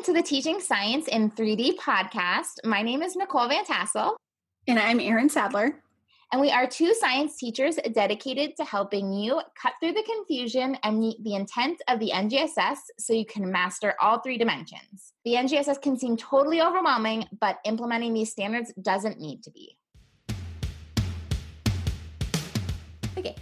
Welcome to the Teaching Science in 3D podcast. My name is Nicole Van Tassel. And I'm Erin Sadler. And we are two science teachers dedicated to helping you cut through the confusion and meet the intent of the NGSS so you can master all three dimensions. The NGSS can seem totally overwhelming, but implementing these standards doesn't need to be. Okay,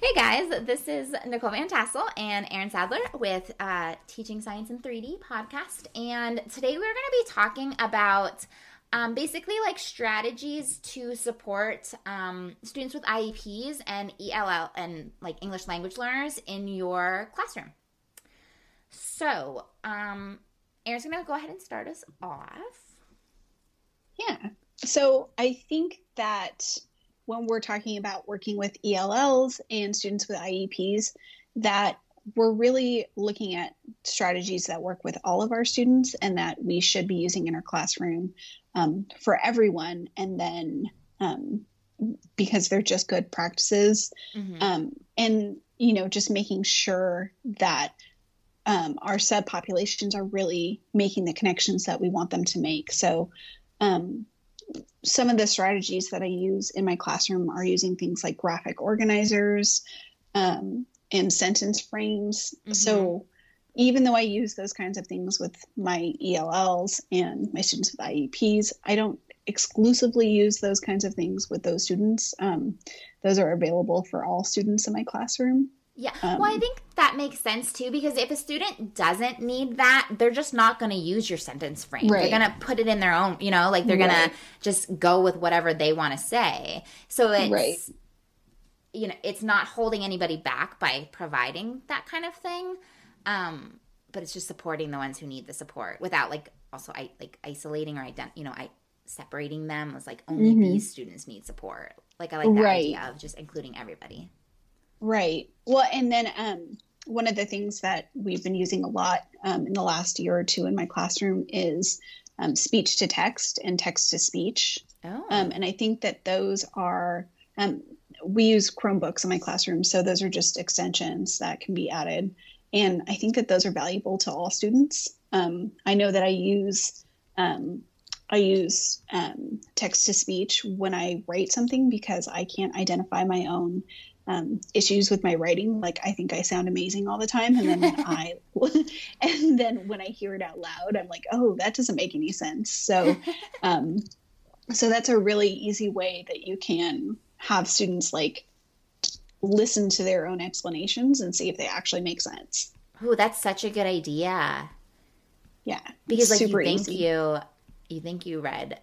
Hey guys, this is Nicole Van Tassel and Erin Sadler with uh, Teaching Science in 3D podcast. And today we're going to be talking about um, basically like strategies to support um, students with IEPs and ELL and like English language learners in your classroom. So, um, Erin's going to go ahead and start us off. Yeah. So I think that when we're talking about working with ELLs and students with IEPs that we're really looking at strategies that work with all of our students and that we should be using in our classroom um, for everyone. And then um, because they're just good practices. Mm-hmm. Um, and, you know, just making sure that um, our subpopulations are really making the connections that we want them to make. So, um, some of the strategies that I use in my classroom are using things like graphic organizers um, and sentence frames. Mm-hmm. So even though I use those kinds of things with my ELLs and my students with IEPs, I don't exclusively use those kinds of things with those students. Um, those are available for all students in my classroom. Yeah. Um, well, I think that makes sense too because if a student doesn't need that, they're just not going to use your sentence frame. Right. They're going to put it in their own, you know, like they're going right. to just go with whatever they want to say. So it's right. you know, it's not holding anybody back by providing that kind of thing. Um, but it's just supporting the ones who need the support without like also I like isolating or ident- you know, I separating them as like only mm-hmm. these students need support. Like I like that idea of just including everybody. Right. Well, and then um, one of the things that we've been using a lot um, in the last year or two in my classroom is um, speech to text and text to speech. Oh. Um, and I think that those are, um, we use Chromebooks in my classroom. So those are just extensions that can be added. And I think that those are valuable to all students. Um, I know that I use I use um, text to speech when I write something because I can't identify my own um, issues with my writing. Like I think I sound amazing all the time, and then I, and then when I hear it out loud, I'm like, oh, that doesn't make any sense. So, um, so that's a really easy way that you can have students like listen to their own explanations and see if they actually make sense. Oh, that's such a good idea. Yeah, because like you think easy. you you think you read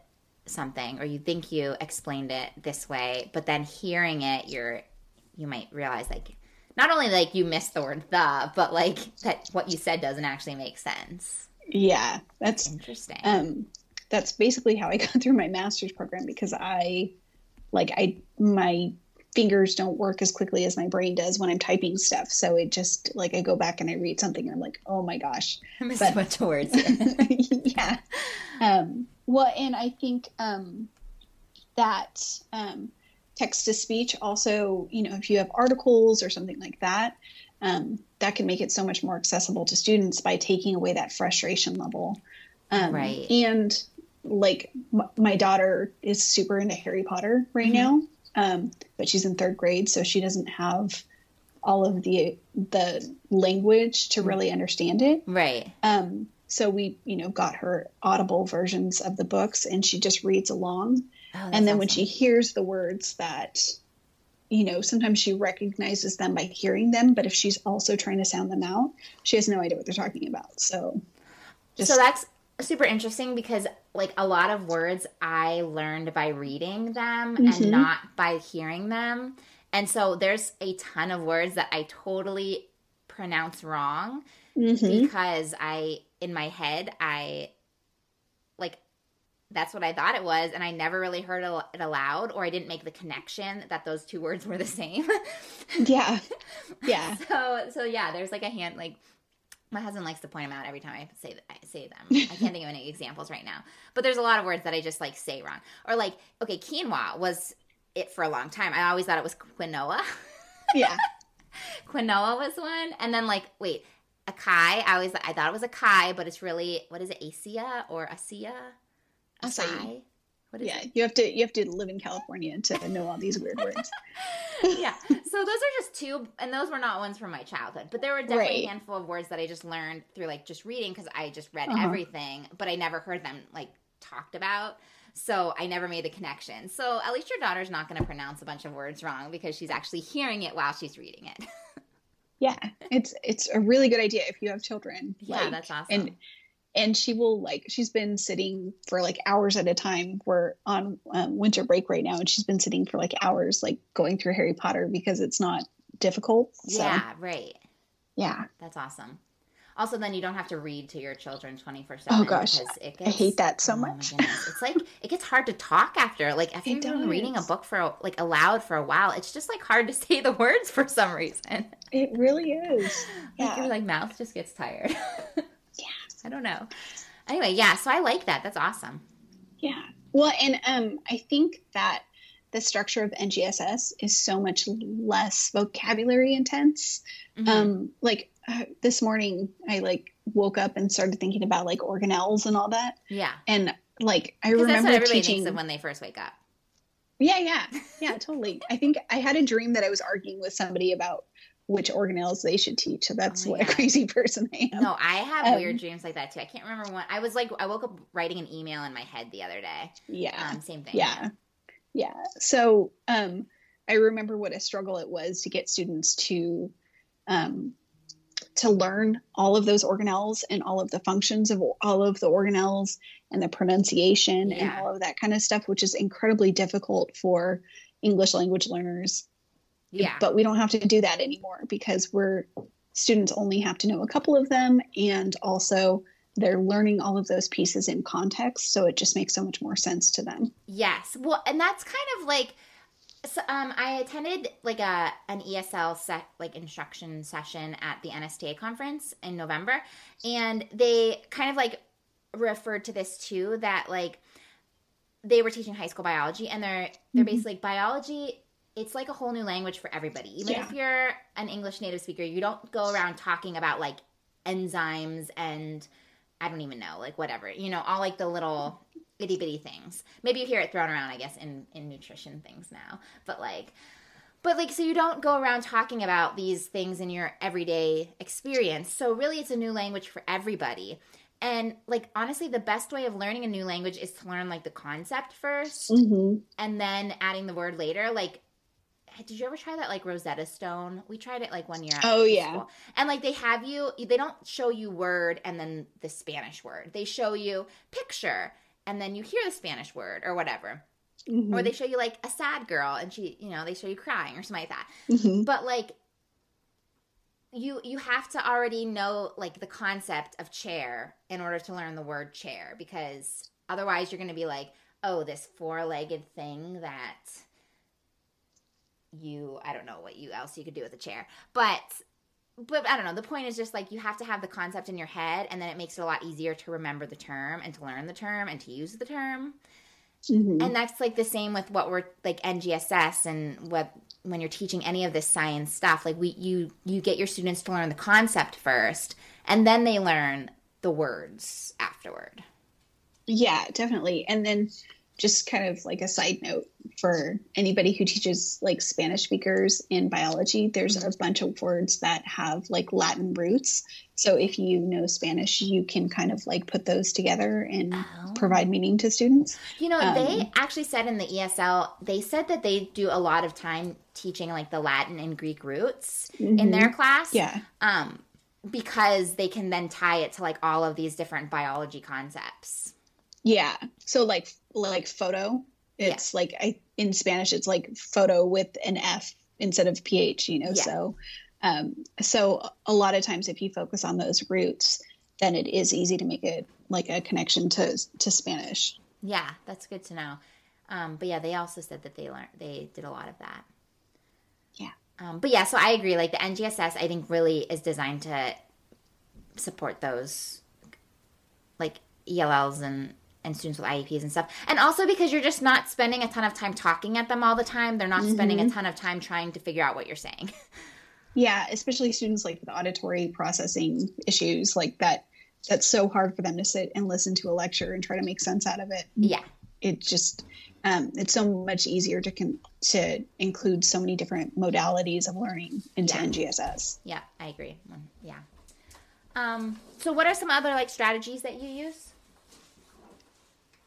something or you think you explained it this way, but then hearing it, you're you might realize like not only like you missed the word the, but like that what you said doesn't actually make sense. Yeah, that's interesting. Um, that's basically how I got through my master's program because I, like, I my fingers don't work as quickly as my brain does when I'm typing stuff. So it just like I go back and I read something and I'm like, oh my gosh, I missed but, bunch of words. yeah. Um, well, and I think um, that um, text to speech also you know if you have articles or something like that um, that can make it so much more accessible to students by taking away that frustration level um, right and like m- my daughter is super into harry potter right mm-hmm. now um, but she's in third grade so she doesn't have all of the the language to mm. really understand it right um, so we you know got her audible versions of the books and she just reads along Oh, and then when she hears the words that you know sometimes she recognizes them by hearing them but if she's also trying to sound them out she has no idea what they're talking about so just so that's super interesting because like a lot of words I learned by reading them Mhm. and not by hearing them. And so there's a ton of words that I totally pronounce wrong Mhm. because I in my head I like that's what I thought it was and I never really heard it aloud or I didn't make the connection that those two words were the same. yeah yeah So so yeah, there's like a hand like my husband likes to point them out every time I say I say them. I can't think of any examples right now, but there's a lot of words that I just like say wrong. Or like okay, quinoa was it for a long time. I always thought it was quinoa. yeah quinoa was one, and then like wait, acai. I always I thought it was acai, but it's really what is it? Asia or Asia? Acai. What is yeah it? you have to you have to live in california to know all these weird words yeah. So those are just two, and those were not ones from my childhood, but there were definitely Right. a handful of words that I just learned through like just reading because I just read Uh-huh. everything, but I never heard them like talked about. So I never made the connection. So at least your daughter's not going to pronounce a bunch of words wrong because she's actually hearing it while she's reading it. yeah it's it's a really good idea if you have children yeah, like, that's awesome. and and she will like she's been sitting for like hours at a time we're on um, winter break right now and she's been sitting for like hours like going through harry potter because it's not difficult so yeah, right. yeah That's awesome. Also, then you don't have to read to your children twenty four Oh, seven. gosh. because it I hate that so oh much. It's like it gets hard to talk after. Like after you've been reading a book for like aloud for a while, it's just like hard to say the words for some reason. it really is Like your yeah like mouth just gets tired. yeah I don't know. Anyway, yeah. So I like that. That's awesome. yeah well and um i think that the structure of ngss is so much less vocabulary intense Mhm. um like uh, this morning i like woke up and started thinking about like organelles and all that. Yeah, and like i because that's remember what everybody teaching thinks of when they first wake up. yeah yeah. Yeah totally. I think i had a dream that i was arguing with somebody about which organelles they should teach. So that's Oh what a crazy person i am. No, I have Um, weird dreams like that too. I can't remember when I was like I woke up writing an email in my head the other day. yeah. Um, same thing. yeah. Yeah. So um i remember what a struggle it was to get students to um to learn all of those organelles and all of the functions of all of the organelles and the pronunciation and all of that kind of stuff which is incredibly difficult for english language learners Yeah. but we don't have to do that anymore because we're students only have to know a couple of them and also they're learning all of those pieces in context so it just makes so much more sense to them Yes. Well, and that's kind of like so, um, I attended like a an ESL set like instruction session at the NSTA conference in November, and they kind of like referred to this too that like they were teaching high school biology, and they're they're Mhm. basically like biology. It's like a whole new language for everybody. Even Yeah. if you're an English native speaker, you don't go around talking about like enzymes and I don't even know, like whatever, you know, all like the little itty bitty things. Maybe you hear it thrown around, I guess, in in nutrition things now. But like, but like, so you don't go around talking about these things in your everyday experience. So really, it's a new language for everybody. And like, honestly, the best way of learning a new language is to learn like the concept 1st mm-hmm. and then adding the word later. Like, did you ever try that like Rosetta Stone? We tried it like one year. Oh, yeah. school. And like they have you, they don't show you word and then the Spanish word. They show you picture and then you hear the Spanish word or whatever. Mm-hmm. Or they show you like a sad girl and she, you know, they show you crying or something like that. Mm-hmm. But like you you have to already know like the concept of chair in order to learn the word chair because otherwise you're going to be like, "Oh, this four-legged thing that you I don't know what you else you could do with a chair." But but I don't know. The point is just like you have to have the concept in your head, and then it makes it a lot easier to remember the term and to learn the term and to use the term. Mm-hmm. And that's like the same with what we're like NGSS and what when you're teaching any of this science stuff. Like we you you get your students to learn the concept first, and then they learn the words afterward. Yeah, definitely. And then just kind of like a side note for anybody who teaches like Spanish speakers in biology, there's a bunch of words that have like Latin roots. So if you know Spanish, you can kind of like put those together and oh. provide meaning to students. You know, um, they actually said in the ESL, they said that they do a lot of time teaching like the Latin and Greek roots mm-hmm. in their class. Yeah. Um, because they can then tie it to like all of these different biology concepts. Yeah. So like like photo, it's yeah. like I in Spanish it's like photo with an F instead of PH, you know. Yeah. So um so a lot of times if you focus on those roots, then it is easy to make it like a connection to to Spanish. Yeah, that's good to know. Um, but yeah, they also said that they learned they did a lot of that. Yeah. Um, but yeah, so I agree. Like the NGSS, I think really is designed to support those like ELLs and and students with IEPs and stuff. And also because you're just not spending a ton of time talking at them all the time. They're not mm-hmm. spending a mm-hmm. ton of time trying to figure out what you're saying. Yeah, especially students like with auditory processing issues like that that's so hard for them to sit and listen to a lecture and try to make sense out of it. Yeah. It just um, it's so much easier to con- to include so many different modalities of learning into yeah. NGSS. Yeah, I agree. Yeah. Um, so what are some other like strategies that you use?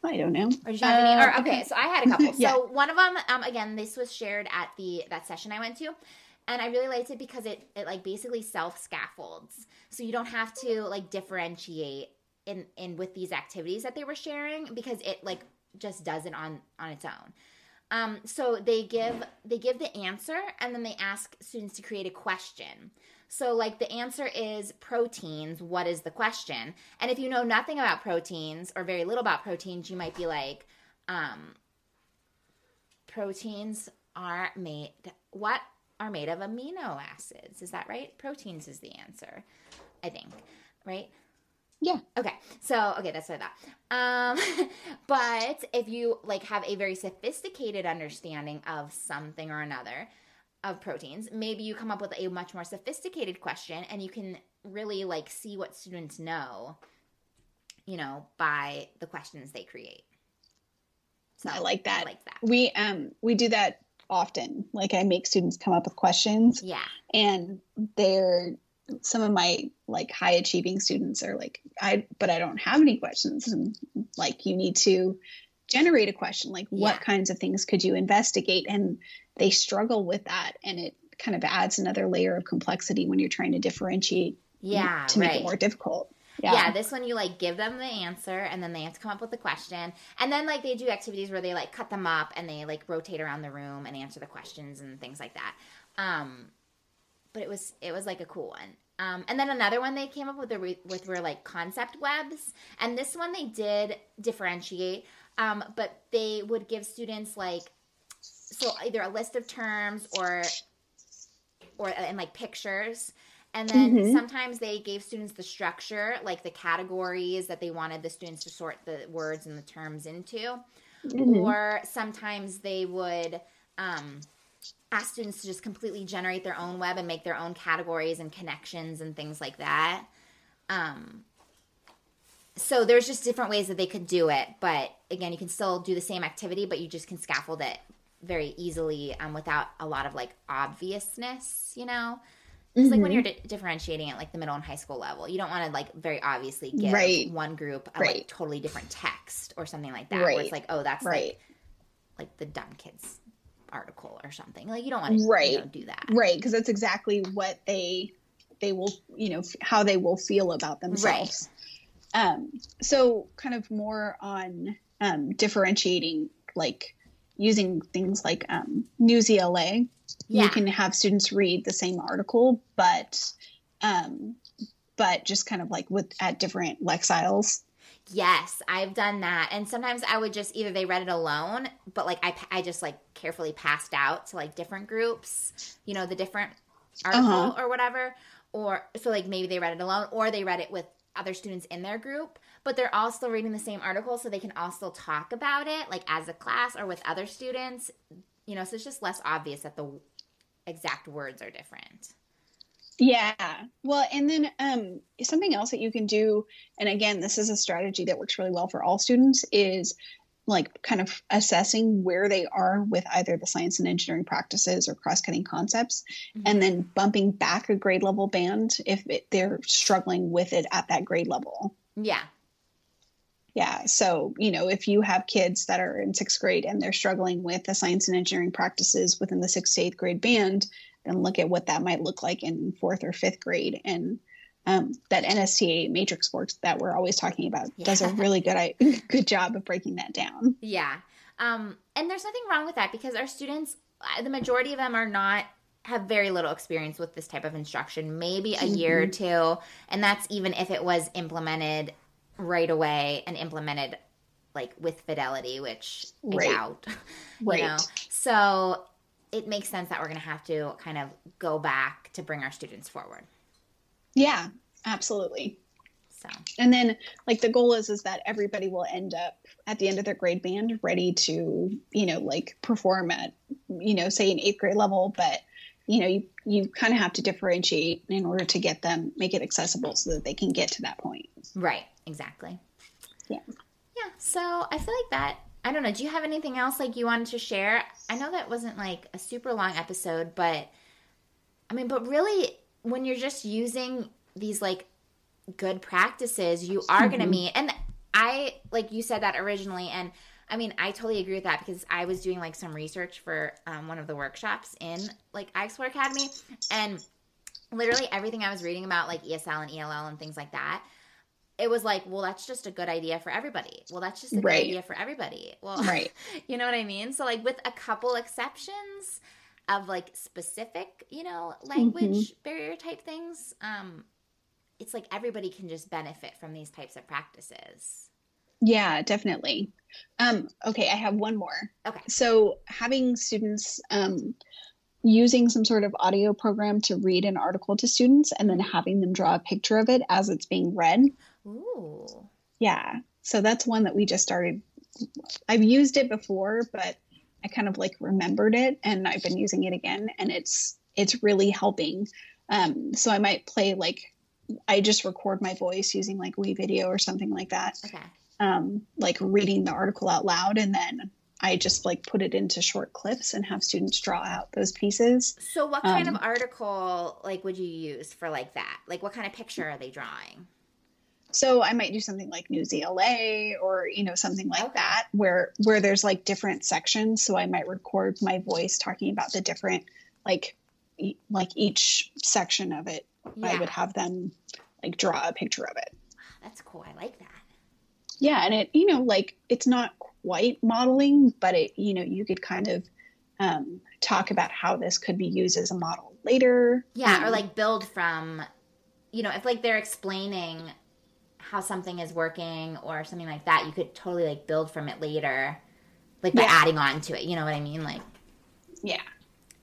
I don't know. Or did you have uh, any? Or, okay, so I had a couple. yeah. So one of them, um, again, this was shared at the that session I went to, and I really liked it because it it like basically self scaffolds, so you don't have to like differentiate in in with these activities that they were sharing because it like just does it on on its own. Um, so they give they give the answer and then they ask students to create a question. So, like, the answer is proteins. What is the question? And if you know nothing about proteins or very little about proteins, you might be like, um, proteins are made, what are made of amino acids? Is that right? Proteins is the answer, I think, right? Yeah. Okay. So, okay, that's what I thought. Um, but if you like have a very sophisticated understanding of something or another, of proteins, maybe you come up with a much more sophisticated question and you can really like see what students know, you know, by the questions they create. So I like that. I like that. We um we do that often. Like I make students come up with questions. Yeah. And they're some of my like high achieving students are like I but I don't have any questions and like you need to generate a question like what yeah. kinds of things could you investigate and they struggle with that and it kind of adds another layer of complexity when you're trying to differentiate yeah to make right. it more difficult yeah. yeah. this one you like give them the answer and then they have to come up with the question and then like they do activities where they like cut them up and they like rotate around the room and answer the questions and things like that um but it was it was like a cool one um, and then another one they came up with, with were like concept webs and this one they did differentiate um, but they would give students like so either a list of terms or or and like pictures and then mm-hmm. sometimes they gave students the structure like the categories that they wanted the students to sort the words and the terms into mm-hmm. or sometimes they would um, ask students to just completely generate their own web and make their own categories and connections and things like that um, so there's just different ways that they could do it but again you can still do the same activity but you just can scaffold it very easily um, without a lot of like obviousness you know it's mm-hmm. like when mm-hmm. you're di- differentiating at like the middle and high school level you don't want to like very obviously give right. one group a right. like totally different text or something like that right. where it's like oh that's right. like like the dumb kids article or something like you don't want to right. You know, do that right because that's exactly what they they will you know how they will feel about themselves um, so kind of more on um, differentiating, like using things like um, Newsela. Yeah. You can have students read the same article, but um, but just kind of like with at different lexiles. Yes, I've done that. And sometimes I would just either they read it alone, but like I, I just like carefully passed out to like different groups, you know, the different article uh-huh. or whatever. Or so like maybe they read it alone or they read it with other students in their group, but they're all still reading the same article so they can all still talk about it, like as a class or with other students. You know, so it's just less obvious that the exact words are different. Yeah. Well, and then um, something else that you can do, and again, this is a strategy that works really well for all students, is like kind of assessing where they are with either the science and engineering practices or cross-cutting concepts mm-hmm. and then bumping back a grade level band if it, they're struggling with it at that grade level yeah yeah so you know if you have kids that are in sixth grade and they're struggling with the science and engineering practices within the sixth to eighth grade band then look at what that might look like in fourth or fifth grade and um, that NSTA matrix works that we're always talking about yeah. does a really good good job of breaking that down. Yeah, um, and there's nothing wrong with that because our students, uh, the majority of them, are not have very little experience with this type of instruction, maybe a mm-hmm. year or two, and that's even if it was implemented right away and implemented like with fidelity, which right. out. Right. You know? So it makes sense that we're going to have to kind of go back to bring our students forward. Yeah, absolutely. So. And then like the goal is is that everybody will end up at the end of their grade band ready to, you know, like perform at, you know, say an eighth grade level, but you know, you, you kind of have to differentiate in order to get them, make it accessible so that they can get to that point. Right. Exactly. Yeah. Yeah. So I feel like that I don't know. Do you have anything else like you wanted to share? I know that wasn't like a super long episode, but I mean, but really when you're just using these like good practices, you are mm-hmm. going to meet. And I, like you said that originally, and I mean, I totally agree with that because I was doing like some research for um, one of the workshops in like iExplore Academy, and literally everything I was reading about like ESL and ELL and things like that, it was like, well, that's just a good idea for everybody. Well, that's just a right. good idea for everybody. Well, right. you know what I mean? So like with a couple exceptions, of like specific, you know, language mm-hmm. barrier type things, um, it's like everybody can just benefit from these types of practices. Yeah, definitely. Um, okay, I have one more. Okay. So having students um, using some sort of audio program to read an article to students and then having them draw a picture of it as it's being read. Ooh. Yeah. So that's one that we just started. I've used it before, but I kind of like remembered it and I've been using it again and it's it's really helping. Um, so I might play like I just record my voice using like WeVideo or something like that. Okay. Um, like reading the article out loud and then I just like put it into short clips and have students draw out those pieces. So what kind um, of article like would you use for like that? Like what kind of picture are they drawing? So i might do something like news ela or you know something like okay. that where where there's like different sections. So i might record my voice talking about the different like e- like each section of it. Yeah. i would have them like draw a picture of it. That's cool. I like that. Yeah. And it you know like it's not quite modeling but it you know you could kind of um, talk about how this could be used as a model later. Yeah. Um, or like build from you know if like they're explaining how something is working or something like that, you could totally like build from it later, like by yeah. adding on to it. You know what I mean? Like, yeah,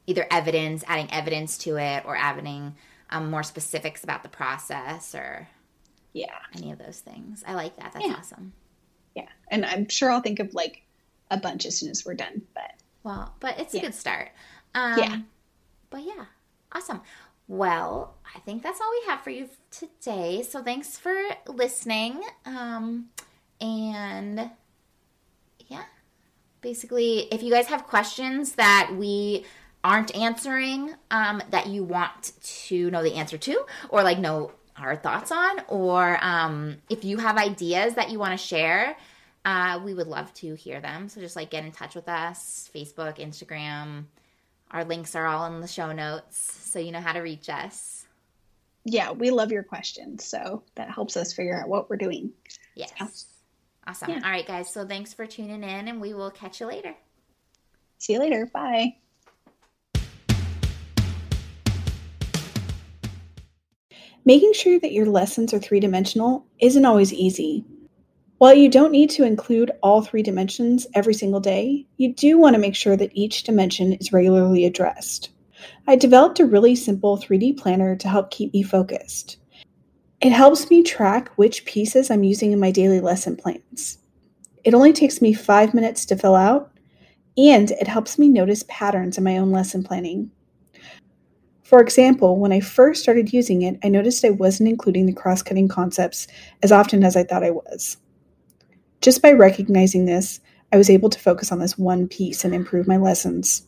either evidence, adding evidence to it, or adding um, more specifics about the process, or yeah, any of those things. I like that. That's yeah. awesome. Yeah, and I'm sure I'll think of like a bunch as soon as we're done. But well, but it's yeah. a good start. Um, yeah. But yeah, awesome. Well, I think that's all we have for you today. So thanks for listening. Um, and yeah, basically, if you guys have questions that we aren't answering, um, that you want to know the answer to, or like know our thoughts on, or um, if you have ideas that you want to share, uh, we would love to hear them. So just like get in touch with us Facebook, Instagram our links are all in the show notes, so you know how to reach us. Yeah, we love your questions. So that helps us figure out what we're doing. Yes. So, awesome. Yeah. All right, guys. So thanks for tuning in, and we will catch you later. See you later. Bye. Making sure that your lessons are three dimensional isn't always easy. While you don't need to include all three dimensions every single day, you do want to make sure that each dimension is regularly addressed. I developed a really simple 3D planner to help keep me focused. It helps me track which pieces I'm using in my daily lesson plans. It only takes me five minutes to fill out, and it helps me notice patterns in my own lesson planning. For example, when I first started using it, I noticed I wasn't including the cross cutting concepts as often as I thought I was. Just by recognizing this, I was able to focus on this one piece and improve my lessons.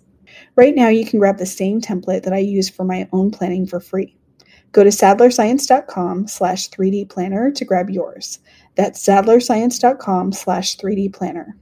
Right now, you can grab the same template that I use for my own planning for free. Go to sadlerscience.com slash 3D planner to grab yours. That's sadlerscience.com slash 3D planner.